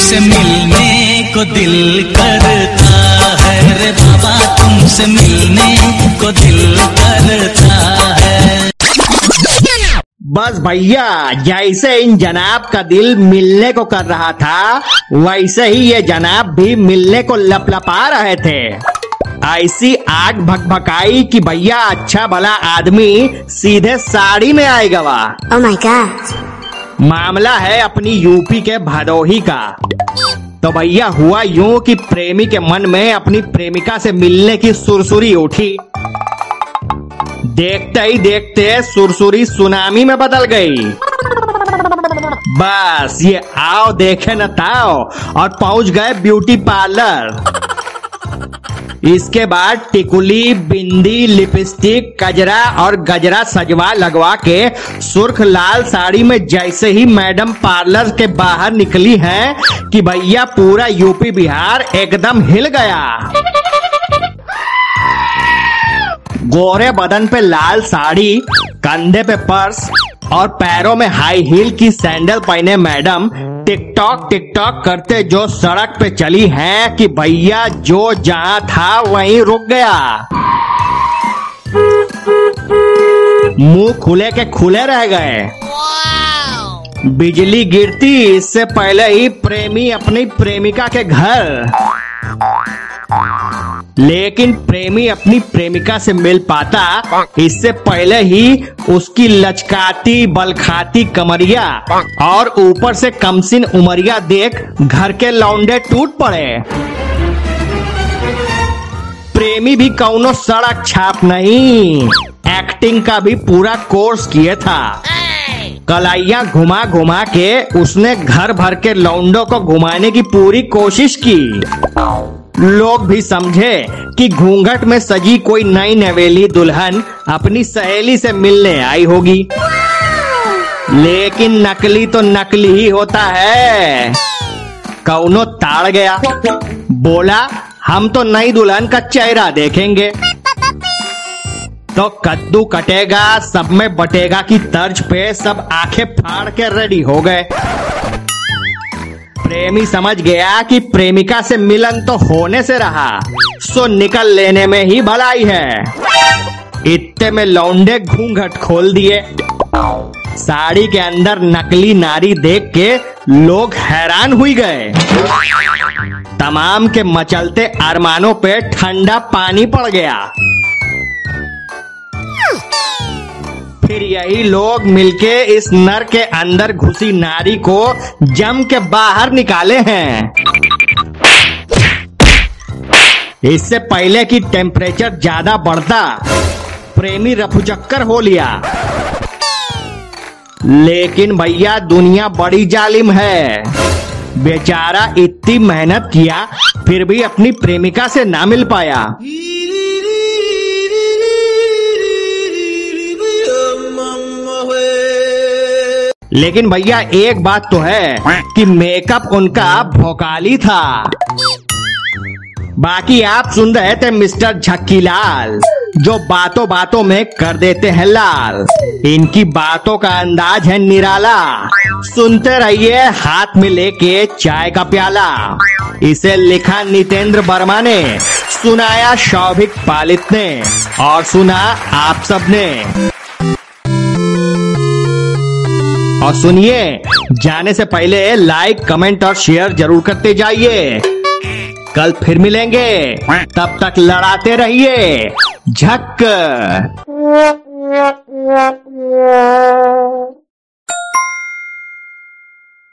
तुमसे मिलने को दिल करता है। रे बाबा तुमसे मिलने को दिल करता है। बस भैया जैसे इन जनाब का दिल मिलने को कर रहा था वैसे ही ये जनाब भी मिलने को लपलपा रहे थे। ऐसी आग भकभकाई कि भैया अच्छा भला आदमी सीधे साड़ी में आएगा वाह। Oh my god. मामला है अपनी यूपी के भदोही का। तो भैया, हुआ यूँ कि प्रेमी के मन में अपनी प्रेमिका से मिलने की सुरसुरी उठी। देखते ही देखते सुरसुरी सुनामी में बदल गई। बस, ये आओ देखे न ताओ, और पहुँच गए ब्यूटी पार्लर। इसके बाद टिकुली, बिंदी, लिपस्टिक, कजरा और गजरा सजवा लगवा के सुर्ख लाल साड़ी में जैसे ही मैडम पार्लर के बाहर निकली हैं कि भैया पूरा यूपी बिहार एकदम हिल गया। गोरे बदन पे लाल साड़ी, कंधे पे पर्स और पैरों में हाई हील की सैंडल पहने मैडम टिकटॉक टिकटॉक करते जो सड़क पे चली है कि भैया जो जहाँ था वहीं रुक गया। मुँह खुले के खुले रह गए। बिजली गिरती इससे पहले ही प्रेमी अपनी प्रेमिका के घर। लेकिन प्रेमी अपनी प्रेमिका से मिल पाता, इससे पहले ही उसकी लचकाती, बलखाती कमरिया और ऊपर से कमसिन उमरिया देख घर के लौंडे टूट पड़े। प्रेमी भी कौनो सड़क छाप नहीं एक्टिंग का भी पूरा कोर्स किए था। कलाइया घुमा घुमा के उसने घर भर के लौंडों को घुमाने की पूरी कोशिश की। लोग भी समझे कि घूंघट में सजी कोई नई नवेली दुल्हन अपनी सहेली से मिलने आई होगी। लेकिन नकली तो नकली ही होता है। कौनो ताड़ गया। बोला, हम तो नई दुल्हन का चेहरा देखेंगे। तो कद्दू कटेगा, सब में बटेगा की तर्ज पे सब आँखें फाड़ के रेडी हो गए। प्रेमी समझ गया कि प्रेमिका से मिलन तो होने से रहा, सो निकल लेने में ही भलाई है। इतने में लौंडे घूंघट खोल दिए। साड़ी के अंदर नकली नारी देख के लोग हैरान हुई गए। तमाम के मचलते अरमानों पे ठंडा पानी पड़ गया। फिर यही लोग मिलके इस नर के अंदर घुसी नारी को जम के बाहर निकाले हैं। इससे पहले कि टेम्परेचर ज़्यादा बढ़ता, प्रेमी रफुचक्कर हो लिया। लेकिन भैया, दुनिया बड़ी जालिम है। बेचारा इतनी मेहनत किया, फिर भी अपनी प्रेमिका से ना मिल पाया। लेकिन भैया, एक बात तो है कि मेकअप उनका भोकाली था। बाकी आप सुन रहे थे मिस्टर झक्की लाल जो बातों बातों में कर देते हैं लाल। इनकी बातों का अंदाज है निराला। सुनते रहिए हाथ में लेके चाय का प्याला। इसे लिखा नितेंद्र वर्मा ने, सुनाया शौभिक पालित ने, और सुना आप सब और सुनिए, जाने से पहले लाइक कमेंट और शेयर ज़रूर करते जाइए। कल फिर मिलेंगे। तब तक लड़ाते रहिए। झक।